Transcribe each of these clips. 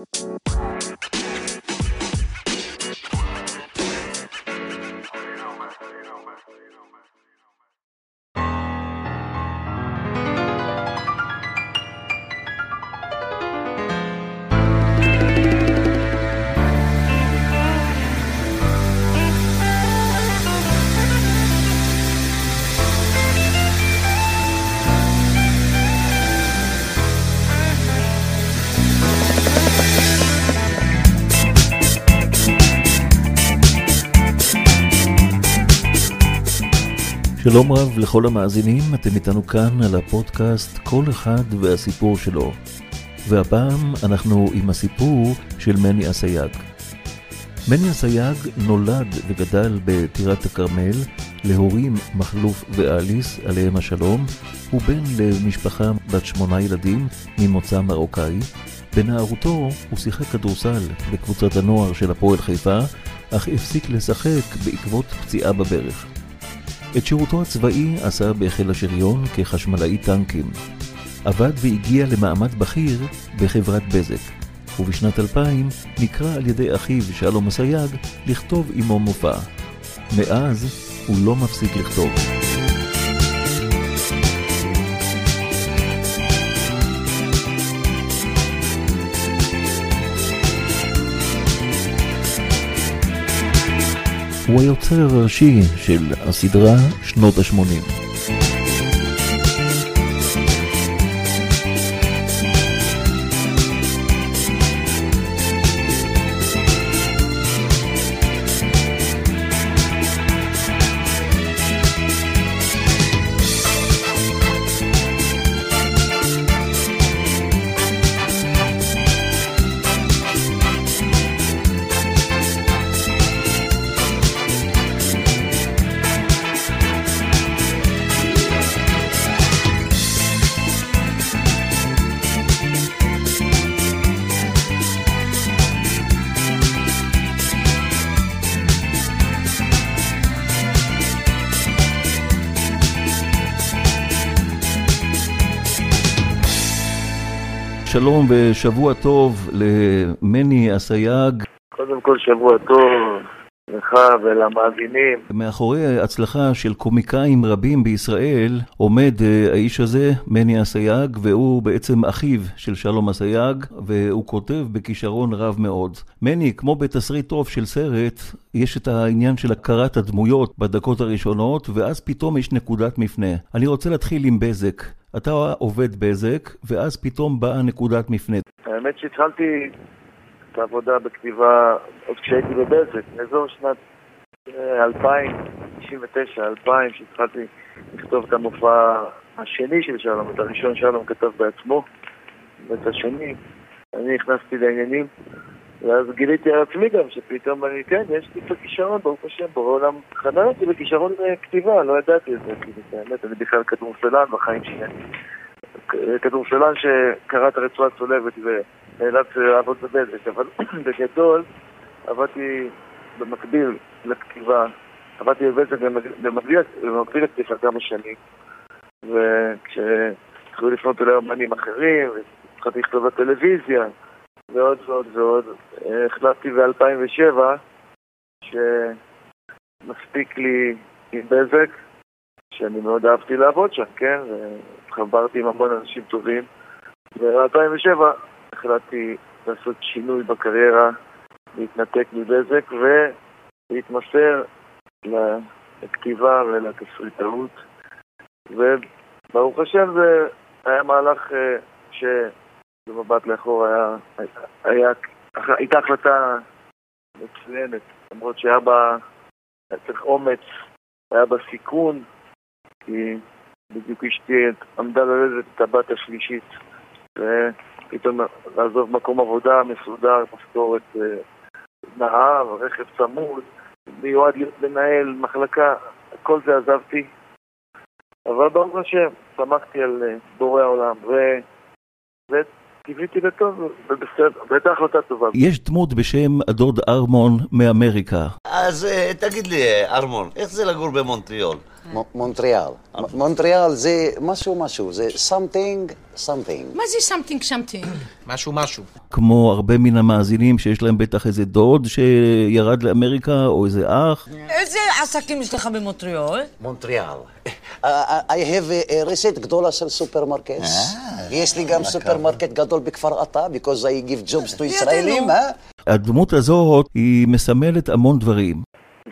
Música שלום רב לכל המאזינים, אתם איתנו כאן על הפודקאסט כל אחד והסיפור שלו. והפעם אנחנו עם הסיפור של מני אסייג. מני אסייג נולד וגדל בטירת הכרמל להורים מחלוף ואליס, עליהם השלום. הוא בן למשפחה בת שמונה ילדים ממוצא מרוקאי. בנערותו הוא שיחק כדורסל בקבוצת הנוער של הפועל חיפה, אך הפסיק לשחק בעקבות פציעה בברך. את שירותו הצבאי עשה בחיל השריון כחשמלאי טנקים. עבד והגיע למעמד בכיר בחברת בזק, ובשנת 2000 נקרא על ידי אחיו שלום אסייג לכתוב עמו מופע. מאז הוא לא מפסיק לכתוב. הוא היוצר הראשי של הסדרה שנות ה-80. שלום ושבוע טוב למני אסייג. קודם כל שבוע טוב לך ולמאזינים. מאחורי הצלחה של קומיקאים רבים בישראל עומד uh, האיש הזה, מני אסייג, והוא בעצם אחיו של שלום אסייג, והוא כותב בכישרון רב מאוד. מני, כמו בתסריט טוב של סרט, יש את העניין של הכרת הדמויות בדקות הראשונות, ואז פתאום יש נקודת מפנה. אני רוצה להתחיל עם בזק. אתה עובד בזק, ואז פתאום באה נקודת מפנה. האמת שהתחלתי את העבודה בכתיבה עוד כשהייתי בבזק, באזור שנת 2000, 99, 2000, שהתחלתי לכתוב את המופע השני של שלום, את הראשון שלום כתב בעצמו, ואת השני, אני נכנסתי לעניינים, ואז גיליתי על עצמי גם שפתאום אני, כן, יש לי את הכישרון, ברוך השם, בורא עולם חנן אותי בכישרון כתיבה, לא ידעתי את זה, כאילו, באמת, אני בכלל כדורסלן בחיים שלי. כדורסלן שקרא את הרצועה הצולבת ונאלץ לעבוד בבזק, אבל בגדול עבדתי במקביל לכתיבה, עבדתי בבזק במקביל לכתיבה כמה שנים, וכשהתחילו לפנות אליי אמנים אחרים, והתחלתי לכתוב בטלוויזיה, ועוד ועוד ועוד, החלטתי ב-2007 שמספיק לי עם בזק, שאני מאוד אהבתי לעבוד שם, כן? חברתי עם המון אנשים טובים. ב-2007 החלטתי לעשות שינוי בקריירה, להתנתק מבזק ולהתמסר לכתיבה ולתסריטאות. וברוך השם זה היה מהלך אה, שבמבט לאחור היה, היה, הייתה החלטה מצוינת, למרות שהיה בה, היה צריך אומץ, היה בה סיכון, כי בדיוק אשתי עמדה ללדת את הבת השלישית, ופתאום לעזוב מקום עבודה מסודר, משכורת אה, נהר, רכב צמוד, מיועד מנהל מחלקה, כל זה עזבתי. אבל ברוך השם, שמחתי על אה, בורא העולם, ו... קיוויתי לטוב, ובסדר, והייתה החלטה טובה. יש דמות בשם הדוד ארמון מאמריקה. אז אה, תגיד לי, ארמון, איך זה לגור במונטריאול? מונטריאל. מונטריאל זה משהו משהו, זה something something. מה זה something something? משהו משהו. כמו הרבה מן המאזינים שיש להם בטח איזה דוד שירד לאמריקה, או איזה אח. איזה עסקים יש לך במונטריאול? מונטריאל. I have a receipt גדולה של סופרמרקט. ויש לי גם סופרמרקט גדול בכפר אתא, because I give jobs to ישראלים, אה? הדמות הזאת היא מסמלת המון דברים.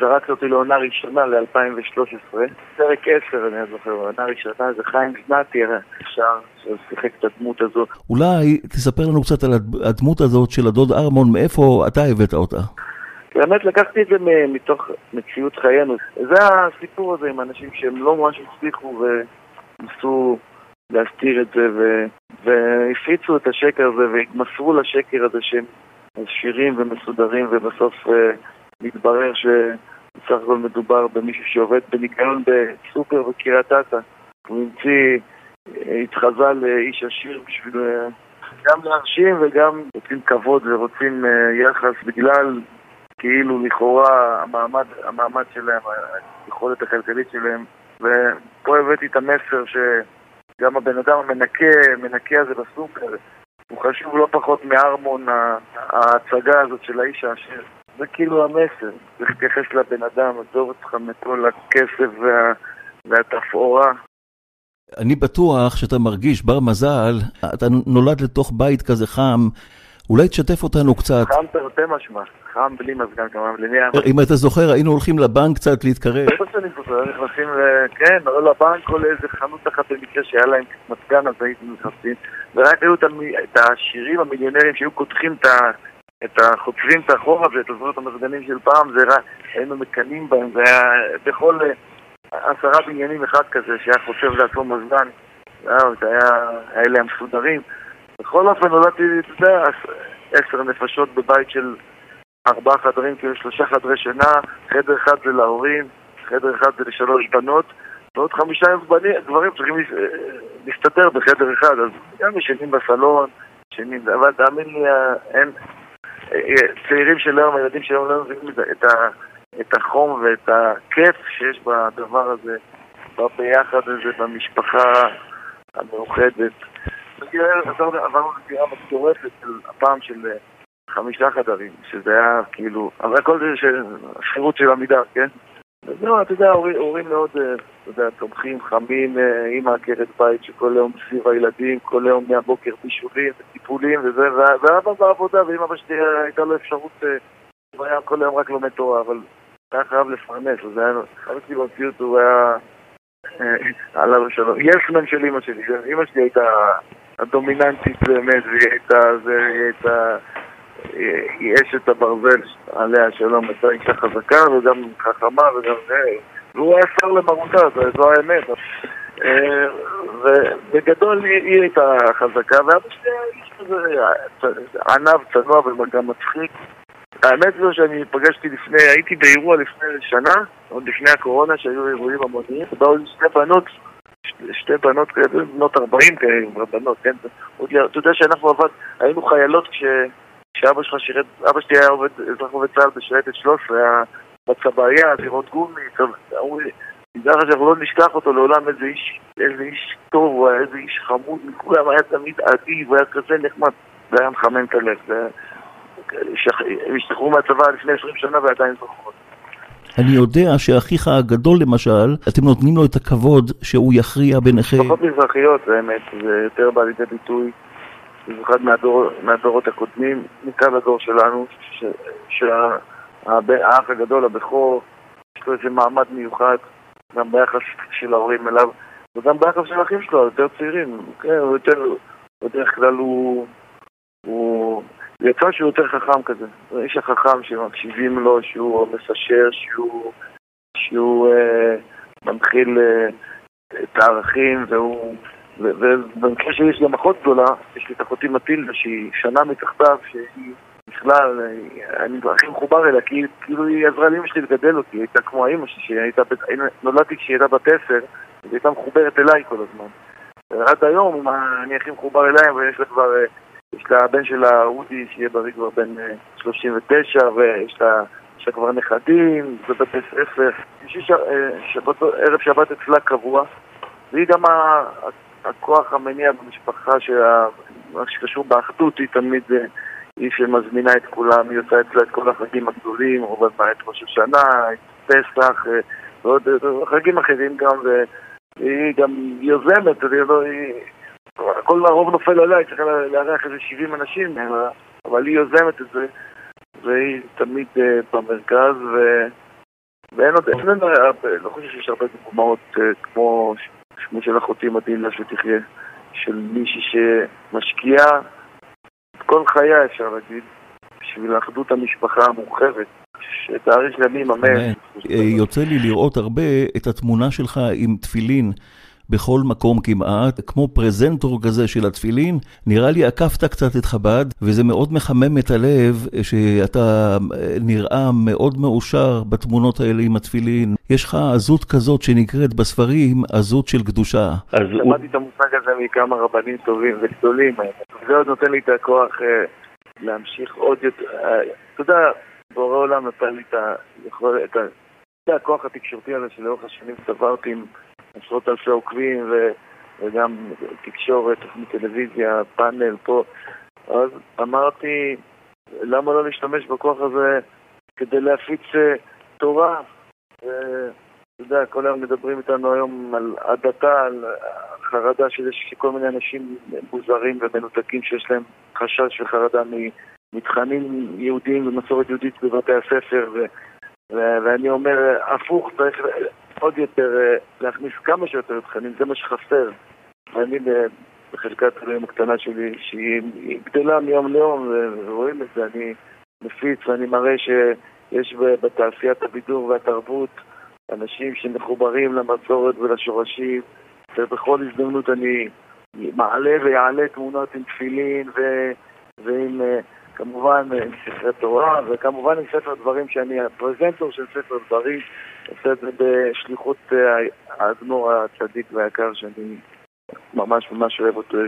זרקת אותי לעונה ראשונה ל-2013, פרק 10 אני זוכר, עונה ראשונה זה חיים זנתי, אפשר ששיחק את הדמות הזאת. אולי תספר לנו קצת על הד- הדמות הזאת של הדוד ארמון, מאיפה אתה הבאת אותה? באמת לקחתי את זה מתוך מציאות חיינו. זה הסיפור הזה עם אנשים שהם לא ממש הצליחו וניסו להסתיר את זה ו... והפיצו את השקר הזה והתמסרו לשקר הזה שהם עשירים ומסודרים ובסוף uh, מתברר שבסך הכל מדובר במישהו שעובד בניקיון בסופר בקריית אתא. הוא המציא, אה, התחזה לאיש עשיר בשביל אה, גם להרשים וגם רוצים כבוד ורוצים יחס בגלל כאילו לכאורה המעמד, המעמד שלהם, היכולת הכלכלית שלהם ופה הבאתי את המסר שגם הבן אדם המנקה, מנקה הזה בסופר הוא חשוב לא פחות מארמון ההצגה הזאת של האיש העשיר. זה כאילו המסר, צריך להתייחס לבן אדם, עזוב אותך מכל הכסף וה, והתפאורה. אני בטוח שאתה מרגיש בר מזל, אתה נולד לתוך בית כזה חם, אולי תשתף אותנו קצת. חם תרתי משמע, חם בלי מזגן כמובן, בלי ים אם אתה זוכר, היינו הולכים לבנק קצת להתקרב. איפה שאני זוכר, נכנסים, ל- כן, או לבנק או לאיזה חנות אחת במקרה שהיה להם מזגן, אז הייתם נכנסים, ורק היו את העשירים המיליונרים שהיו קודחים את ה... את ה... חוצבים את החור הזה, את עזרות המזגנים של פעם, זה רק, היינו מקנאים בהם, זה היה בכל אה, עשרה בניינים אחד כזה שהיה חוצב לעצמו מזגן, זהו, זה היה, האלה המסודרים. בכל אופן נולדתי, אתה יודע, עשר נפשות בבית של ארבעה חדרים, כאילו שלושה חדרי שינה, חדר אחד זה להורים, חדר אחד זה לשלוש בנות, ועוד חמישה בנים, גברים צריכים להס- להסתתר בחדר אחד, אז גם ישנים בסלון, ישנים, אבל תאמין לי, אה, אין, אה, צעירים של היום, הילדים של היום לא מבינים את את החום ואת הכיף שיש בדבר הזה, ביחד הזה, במשפחה המאוחדת. עברנו לדירה מטורפת הפעם של אה, חמישה חדרים, שזה היה כאילו, אבל הכל זה של השכירות של עמידר, כן? זהו, אתה יודע, הורים, מאוד, אה, אתה יודע, תומכים, חמים, אה, אימא עקרת בית שכל היום סביב הילדים, כל היום מהבוקר בישולים וטיפולים וזה, ואבא בעבודה, ואם אבא שלי הייתה לו אפשרות, הוא היה כל היום רק לומד תורה, אבל היה חייב לפרנס, אז היה, אבא שלי במציאות הוא היה, עליו השלום, יסמן של אימא שלי, אימא שלי הייתה הדומיננטית באמת, והיא הייתה, זה, היא הייתה... היא אשת הברזל, עליה השלום, הייתה אישה חזקה וגם חכמה וגם זה, והוא היה שר למרותה, זו- האמת. אה, ובגדול היא הייתה חזקה, ואבא שלי היה איש כזה ענב, צנוע וגם מצחיק. האמת זו שאני פגשתי לפני, הייתי באירוע לפני שנה, עוד לפני הקורונה, שהיו אירועים המוניים, באו לי שתי בנות, שתי בנות כאלה, בנות 40 כאלה, בנות, כן? אתה יודע שאנחנו עבד, היינו חיילות כש... כשאבא שלך שירת, אבא שלי היה עובד, אזרח עובד צה"ל בשייטת 13, היה בצבעייה, דירות גומי, אמרו לי, תדע לך שאנחנו לא נשכח אותו לעולם איזה איש, איזה איש טוב, הוא היה איזה איש חמוד מכולם, היה תמיד אדיב, היה כזה נחמד, זה היה מחמם את הלב, הם השתחררו מהצבא לפני 20 שנה ועדיין זוכרות. אני יודע שאחיך הגדול למשל, אתם נותנים לו את הכבוד שהוא יכריע ביניכם. משפחות מזרחיות, באמת, זה יותר בא לידי ביטוי, במיוחד מהדור, מהדורות הקודמים, מכאן לדור שלנו, שהאח הגדול, הבכור, יש לו איזה מעמד מיוחד, גם ביחס של ההורים אליו, וגם ביחס של האחים שלו, היותר צעירים, כן, הוא יותר, בדרך כלל הוא, הוא, יצא שהוא יותר חכם כזה, הוא האיש החכם שמקשיבים לו, שהוא מסשר, שהוא, שהוא אה, מנחיל אה, את הערכים, והוא... ובמקרה שלי יש גם אחות גדולה, יש לי את אחותי מטילדה שהיא שנה מתחתיו, שהיא בכלל, אה, אני הכי מחובר אליה, כי כאילו היא עזרה לאמא שלי לגדל אותי, היא הייתה כמו האמא שלי, שהיא הייתה, בת- היינו- נולדתי כשהיא הייתה בת עשר, והיא הייתה מחוברת אליי כל הזמן. ועד היום אני הכי מחובר אליה, ויש לה כבר, אה, יש לה הבן שלה, אודי, שיהיה בריא כבר בן אה, 39, ויש לה לה כבר נכדים, בבתי ספר. יש שבת, ערב שבת אצלה קבוע, והיא גם הכוח המניע במשפחה, מה שקשור באחדות, היא תמיד, היא שמזמינה את כולם, היא עושה אצלה את כל החגים הגדולים, רוב הזמן את ראש השנה, את פסח, ועוד חגים אחרים גם, והיא גם יוזמת, היא, הכל הרוב נופל עליה, היא צריכה לארח איזה 70 אנשים, אבל היא יוזמת את זה, והיא תמיד uh, במרכז, ו... ואין עוד, אין לנו, לא חושב שיש הרבה דוגמאות uh, כמו כמו של אחותי מדהימה שתחיה, של מישהי שמשקיעה את כל חייה, אפשר להגיד, בשביל אחדות המשפחה המורחבת. שתאריך ימים אמן. אה, יוצא לי לראות הרבה את התמונה שלך עם תפילין בכל מקום כמעט, כמו פרזנטור כזה של התפילין. נראה לי עקפת קצת את חב"ד, וזה מאוד מחמם את הלב שאתה אה, נראה מאוד מאושר בתמונות האלה עם התפילין. יש לך עזות כזאת שנקראת בספרים עזות של קדושה. אז למדתי את המושג הזה מכמה רבנים טובים וגדולים. זה עוד נותן לי את הכוח אה, להמשיך עוד יותר. אה, אתה יודע, בורא עולם נתן לי את הכוח התקשורתי הזה שלאורך השנים צברתי עם עשרות אלפי עוקבים ו, וגם תקשורת, תוכנית טלוויזיה, פאנל פה. אז אמרתי, למה לא להשתמש בכוח הזה כדי להפיץ אה, תורה? אתה יודע, כל היום מדברים איתנו היום על הדתה, על חרדה שיש כל מיני אנשים מוזרים ומנותקים שיש להם חשש וחרדה מתכנים יהודיים ומסורת יהודית בבתי הספר ו... ואני אומר, הפוך, צריך עוד יותר אה, להכניס כמה שיותר תכנים, זה מה שחסר. ואני בחלקת אלוהים הקטנה שלי, שהיא גדלה מיום ליום, ורואים את זה, אני מפיץ ואני מראה שיש בתעשיית הבידור והתרבות אנשים שמחוברים למסורת ולשורשים, ובכל הזדמנות אני מעלה ויעלה תמונות עם תפילין ו... ועם אה, כמובן עם ספרי תורה, וכמובן עם ספר דברים שאני הפרזנטור של ספר דברים, עושה את זה בשליחות אה, האדמו"ר הצדיק והיקר שאני ממש ממש אוהב אותו,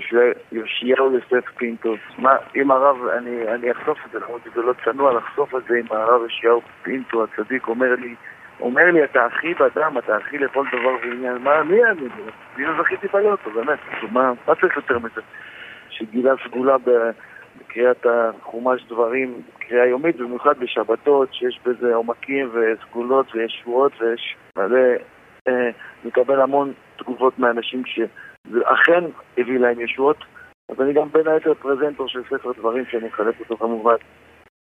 יאשיהו יוסף פינטו. מה, אם הרב, אני, אני אחשוף את זה, למרות שזה לא צנוע לחשוף את זה, אם הרב יאשיהו פינטו הצדיק אומר לי, אומר לי, אתה אחי באדם, אתה אחי לכל דבר ועניין, מה, מי אני? אני לא זכיתי בלוטו, באמת, מה, מה צריך יותר מזה? שגילה סגולה ב... בקריאת החומש דברים, קריאה יומית, במיוחד בשבתות, שיש בזה עומקים וסגולות ויש שבועות ויש מלא, אה, מקבל המון תגובות מאנשים שאכן הביא להם ישועות. אז אני גם בין היתר פרזנטור של ספר דברים שאני מחלק אותו כמובן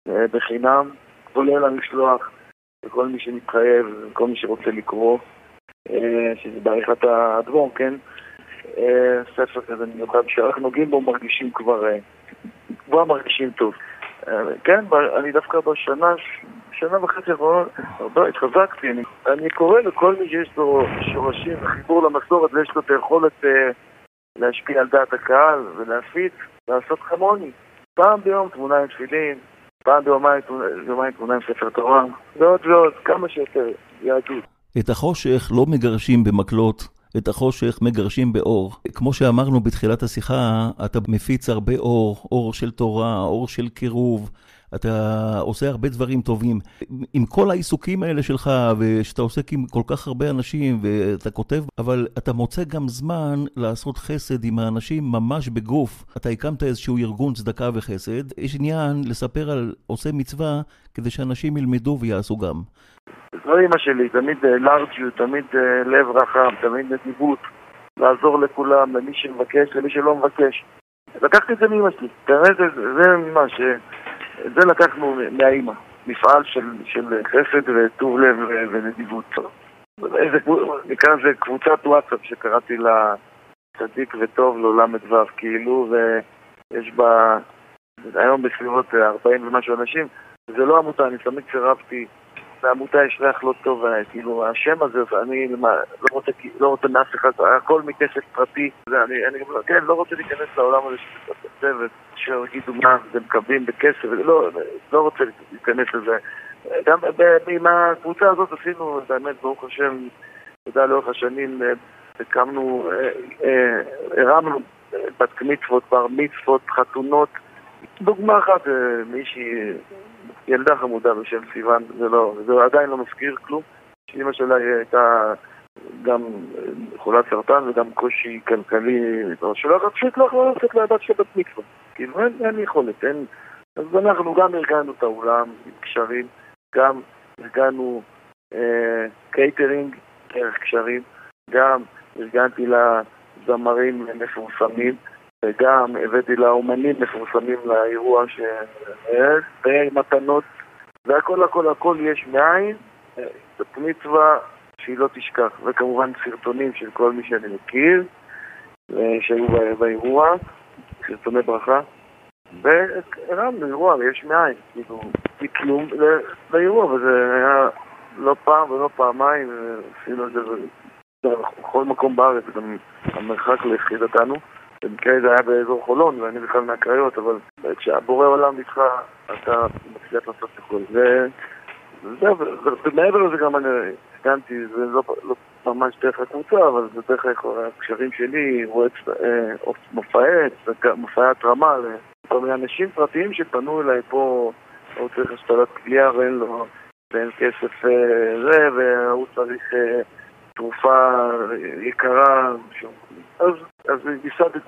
אה, בחינם, כולל המשלוח לכל מי שמתחייב, לכל מי שרוצה לקרוא, אה, שזה בעריכת האדמו"ר, כן? אה, ספר כזה מיוחד שרק נוגעים בו מרגישים כבר אה, כבר מרגישים טוב. אה, כן, אני דווקא בשנה, שנה וחצי האחרונות, הרבה התחזקתי. אני, אני קורא לכל מי שיש לו שורשים וחיבור למסורת ויש לו את היכולת אה, להשפיע על דעת הקהל ולהפיץ, לעשות כמוני. פעם ביום תמונה עם תפילין, פעם ביומיים תמונה עם ספר תורה, ועוד ועוד, כמה שיותר יהדות. את החושך לא מגרשים במקלות. את החושך מגרשים באור. כמו שאמרנו בתחילת השיחה, אתה מפיץ הרבה אור, אור של תורה, אור של קירוב. אתה עושה הרבה דברים טובים. עם כל העיסוקים האלה שלך, ושאתה עוסק עם כל כך הרבה אנשים, ואתה כותב, אבל אתה מוצא גם זמן לעשות חסד עם האנשים ממש בגוף. אתה הקמת איזשהו ארגון צדקה וחסד. יש עניין לספר על עושה מצווה, כדי שאנשים ילמדו ויעשו גם. זו אימא שלי, תמיד לארג'יות, תמיד אה, לב רחם, תמיד נדיבות, לעזור לכולם, למי שמבקש, למי שלא מבקש. לקחתי את זה מאימא שלי, באמת זה מה ש... זה לקחנו מהאימא, מפעל של, של חסד וטוב לב ונדיבות. איזה, נקרא לזה קבוצת וואטסאפ שקראתי לה צדיק וטוב לעולם ל"ו, כאילו, ויש בה היום בסביבות 40 ומשהו אנשים, זה לא עמותה, אני תמיד סירבתי לעמותה יש ריח לא טוב, כאילו, השם הזה, אני לא רוצה, לא רוצה מאף אחד, הכל מכסף פרטי, אני, אני כן, לא רוצה להיכנס לעולם הזה של הצוות, שיגידו מה, זה מקבלים בכסף, לא, לא רוצה להיכנס לזה. גם עם הקבוצה הזאת עשינו, באמת, ברוך השם, תודה לאורך השנים, הקמנו, הרמנו בת מצוות, בר מצוות, חתונות. דוגמה אחת, מישהי ילדה חמודה בשם סיוון, זה לא, זה עדיין לא מזכיר כלום. שאימא שלה הייתה גם חולת סרטן וגם קושי כלכלי, שלא פשוט לא יכולה לצאת לבת של בת מצווה. כאילו אין, אין יכולת, אין... אז אנחנו גם ארגנו את האולם עם קשרים, גם ארגנו אה, קייטרינג דרך קשרים, גם ארגנתי לזמרים מפורסמים, וגם הבאתי לאומנים מפורסמים לאירוע ש... ומתנות, והכל הכל הכל יש מאין, בת מצווה שהיא לא תשכח, וכמובן סרטונים של כל מי שאני מכיר, שהיו באירוע, סרטוני ברכה, והרמנו אירוע יש מאין, כאילו, מכלום לאירוע, וזה היה לא פעם ולא פעמיים, עשינו את זה בכל מקום בארץ, גם המרחק ליחידתנו. במקרה זה היה באזור חולון, ואני בכלל מהקריות, אבל כשהבורא עולם איתך, אתה מצליח לעשות הכל. וזהו, ומעבר לזה גם אני הסכמתי, זה לא, לא ממש דרך הקבוצה, אבל זה דרך הקשרים שלי, אה, מופעי התרמה לכל מיני אנשים פרטיים שפנו אליי פה, הוא צריך השתלת כלייה ואין לו, ואין כסף אה, זה, והוא צריך אה, תרופה יקרה, אז, אז ייסדתי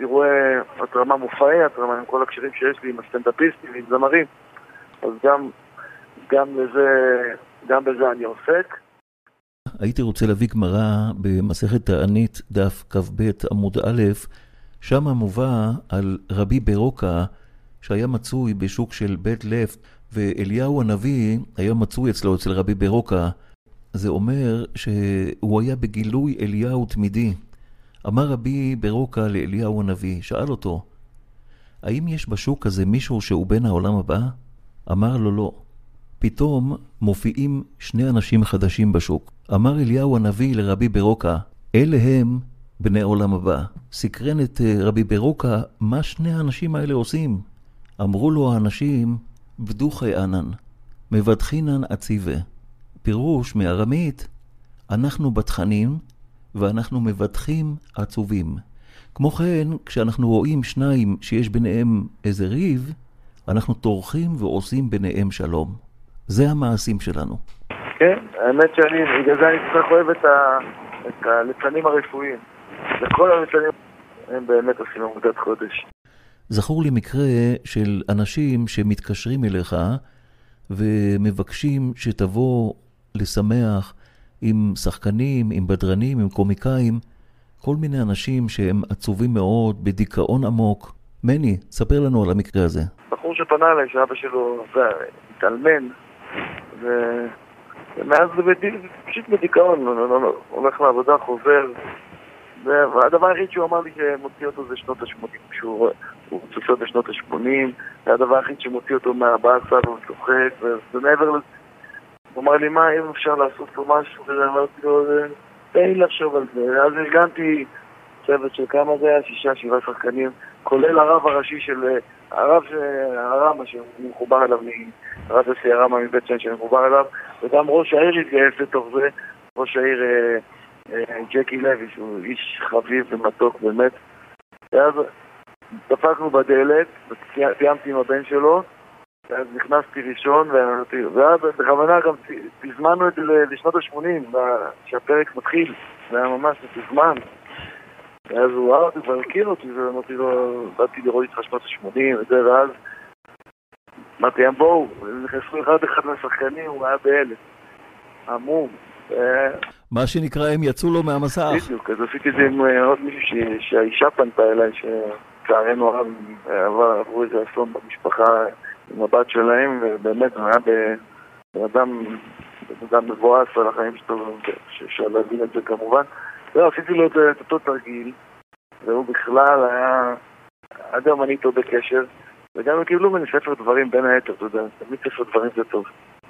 אירועי התרמה מופעי התרמה עם כל הקשרים שיש לי עם הסטנדאפיסטים, עם זמרים, אז גם, גם לזה, גם בזה אני עוסק. הייתי רוצה להביא גמרא במסכת תענית, דף כ"ב עמוד א', שם מובא על רבי ברוקה שהיה מצוי בשוק של בית לפט, ואליהו הנביא היה מצוי אצלו, אצל רבי ברוקה. זה אומר שהוא היה בגילוי אליהו תמידי. אמר רבי ברוקה לאליהו הנביא, שאל אותו, האם יש בשוק הזה מישהו שהוא בן העולם הבא? אמר לו לא. פתאום מופיעים שני אנשים חדשים בשוק. אמר אליהו הנביא לרבי ברוקה, אלה הם בני עולם הבא. סקרן את אה, רבי ברוקה, מה שני האנשים האלה עושים? אמרו לו האנשים, בדוחי ענן, מבטחינן עציבה. פירוש מארמית, אנחנו בתכנים ואנחנו מבטחים עצובים. כמו כן, כשאנחנו רואים שניים שיש ביניהם איזה ריב, אנחנו טורחים ועושים ביניהם שלום. זה המעשים שלנו. כן, האמת שאני, בגלל זה אני כל כך אוהב את, ה, את הליצנים הרפואיים. וכל הליצנים הם באמת עושים עמודת חודש. זכור לי מקרה של אנשים שמתקשרים אליך ומבקשים שתבוא לשמח עם שחקנים, עם בדרנים, עם קומיקאים, כל מיני אנשים שהם עצובים מאוד, בדיכאון עמוק. מני, ספר לנו על המקרה הזה. בחור שפנה אליי, שאבא שלו התאלמן, ו... ומאז זה פשוט בדיכאון, הולך לעבודה, חוזר. והדבר היחיד שהוא אמר לי שמוציא אותו זה שנות ה-80, שהוא צופה בשנות ה-80, זה הדבר היחיד שמוציא אותו מהבאסה והוא צוחק, ומעבר לזה... הוא אמר לי, מה, אם אפשר לעשות פה משהו, וזה אמרתי לו, תן לי לחשוב על זה. אז ארגנתי צוות של כמה זה היה? שישה, שבעה שחקנים, כולל הרב הראשי של... הרב הרמה שהוא מחובר אליו, הרב יוסי הרמה מבית שאני מחובר אליו, וגם ראש העיר התגייס לתוך זה, ראש העיר אה, אה, ג'קי לוי, שהוא איש חביב ומתוק באמת. ואז דפקנו בדלת, סיימתי עם הבן שלו, ואז נכנסתי ראשון, ואז בכוונה גם תזמנו את זה לשנות ה-80, כשהפרק מתחיל, זה היה ממש מתוזמן. ואז הוא ראה אותי כבר הכיר אותי, ואמרתי לו, באתי לראות איתך שנות ה-80 וזה, ואז אמרתי להם בואו, נכנסו אחד אחד מהשחקנים, הוא היה בהלם. עמום. מה שנקרא, הם יצאו לו מהמסך. בדיוק, אז עשיתי את זה עם אה, עוד מישהו שהאישה פנתה אליי, שלצערנו הרב עברו איזה אסון במשפחה הבת שלהם, ובאמת הוא היה בן אדם, בן אדם מבואס על החיים שלו, שאפשר להבין את זה כמובן. זהו, עשיתי לו את אותו תרגיל, והוא בכלל היה, עד היום אני איתו בקשר, וגם הם קיבלו ממני ספר דברים בין היתר, אתה יודע, תמיד ספר דברים זה טוב.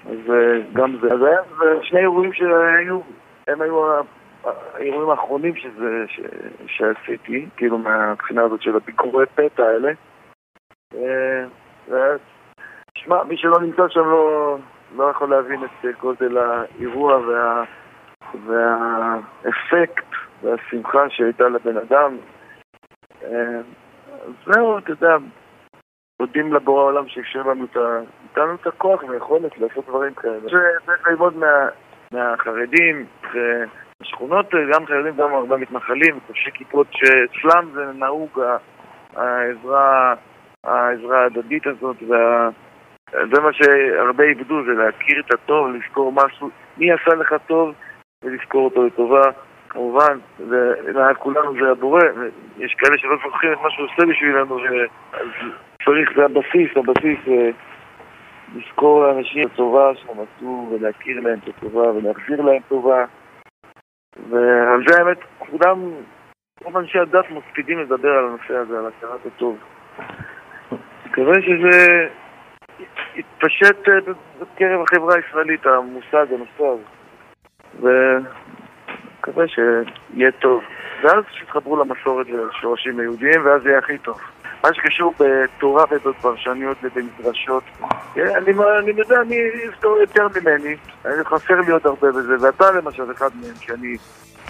אז אה, גם זה. אז היה שני אירועים שהיו, הם היו האירועים האחרונים שזה, ש, שעשיתי, כאילו מהבחינה הזאת של הביקורי פתע האלה. אה, שמע, מי שלא נמצא שם לא, לא יכול להבין את גודל האירוע וה, והאפקט והשמחה שהייתה לבן אדם. אה, זהו, אתה יודע, מודים לבורא העולם שאפשר לנו את ה... לנו את הכוח והיכולת לעשות דברים כאלה. צריך ללמוד מה, מהחרדים, בשכונות גם חרדים, גם הרבה מתנחלים, חובשי כיפות, שאצלם זה נהוג העזרה, העזרה ההדדית הזאת, וה... זה מה שהרבה איבדו, זה להכיר את הטוב, לזכור משהו, מי עשה לך טוב ולזכור אותו לטובה. כמובן, ומעל כולנו זה הבורא, יש כאלה שלא זוכרים את מה שהוא עושה בשבילנו, אז צריך, זה הבסיס, הבסיס, אה, לזכור לאנשים את הטובה שהם עשו ולהכיר להם את הטובה ולהחזיר להם טובה ועל זה האמת, כולם, רוב אנשי הדת מספידים לדבר על הנושא הזה, על הכרת הטוב. מקווה שזה יתפשט אה, בקרב החברה הישראלית, המושג, הנושא הזה. ומקווה שיהיה טוב. ואז שיתחברו למסורת ולשורשים היהודיים, ואז יהיה הכי טוב. מה שקשור בתורה ובפרשניות ובמדרשות, אה, אני, אני יודע, אני אזכור יותר ממני, אני חסר לי עוד הרבה בזה, ואתה למשל אחד מהם, שאני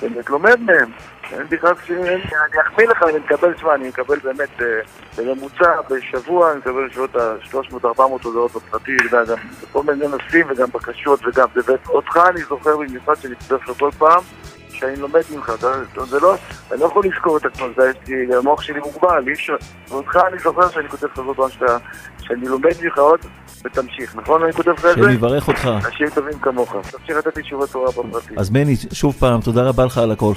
באמת לומד מהם. אין בכלל, אני אחמיא לך, אני מקבל, שמע, אני מקבל באמת אה, בממוצע, בשבוע, אני מקבל בסביבות ה-300-400 הודעות בפרטי, גם בכל מיני נושאים וגם בקשות וגם, ואותך אני זוכר במיוחד שאני לך כל פעם. שאני לומד ממך, זה לא, אני לא יכול לזכור את הכל, זה המוח שלי מוגבל, אי אפשר, ואותך אני זוכר שאני כותב לך זאת פעם שאני לומד ממך עוד, ותמשיך, נכון אני כותב לך את זה? שאני אברך אותך. אנשים טובים כמוך, תמשיך לתת לי תשובות תורה בפרטים. אז מני, שוב פעם, תודה רבה לך על הכל.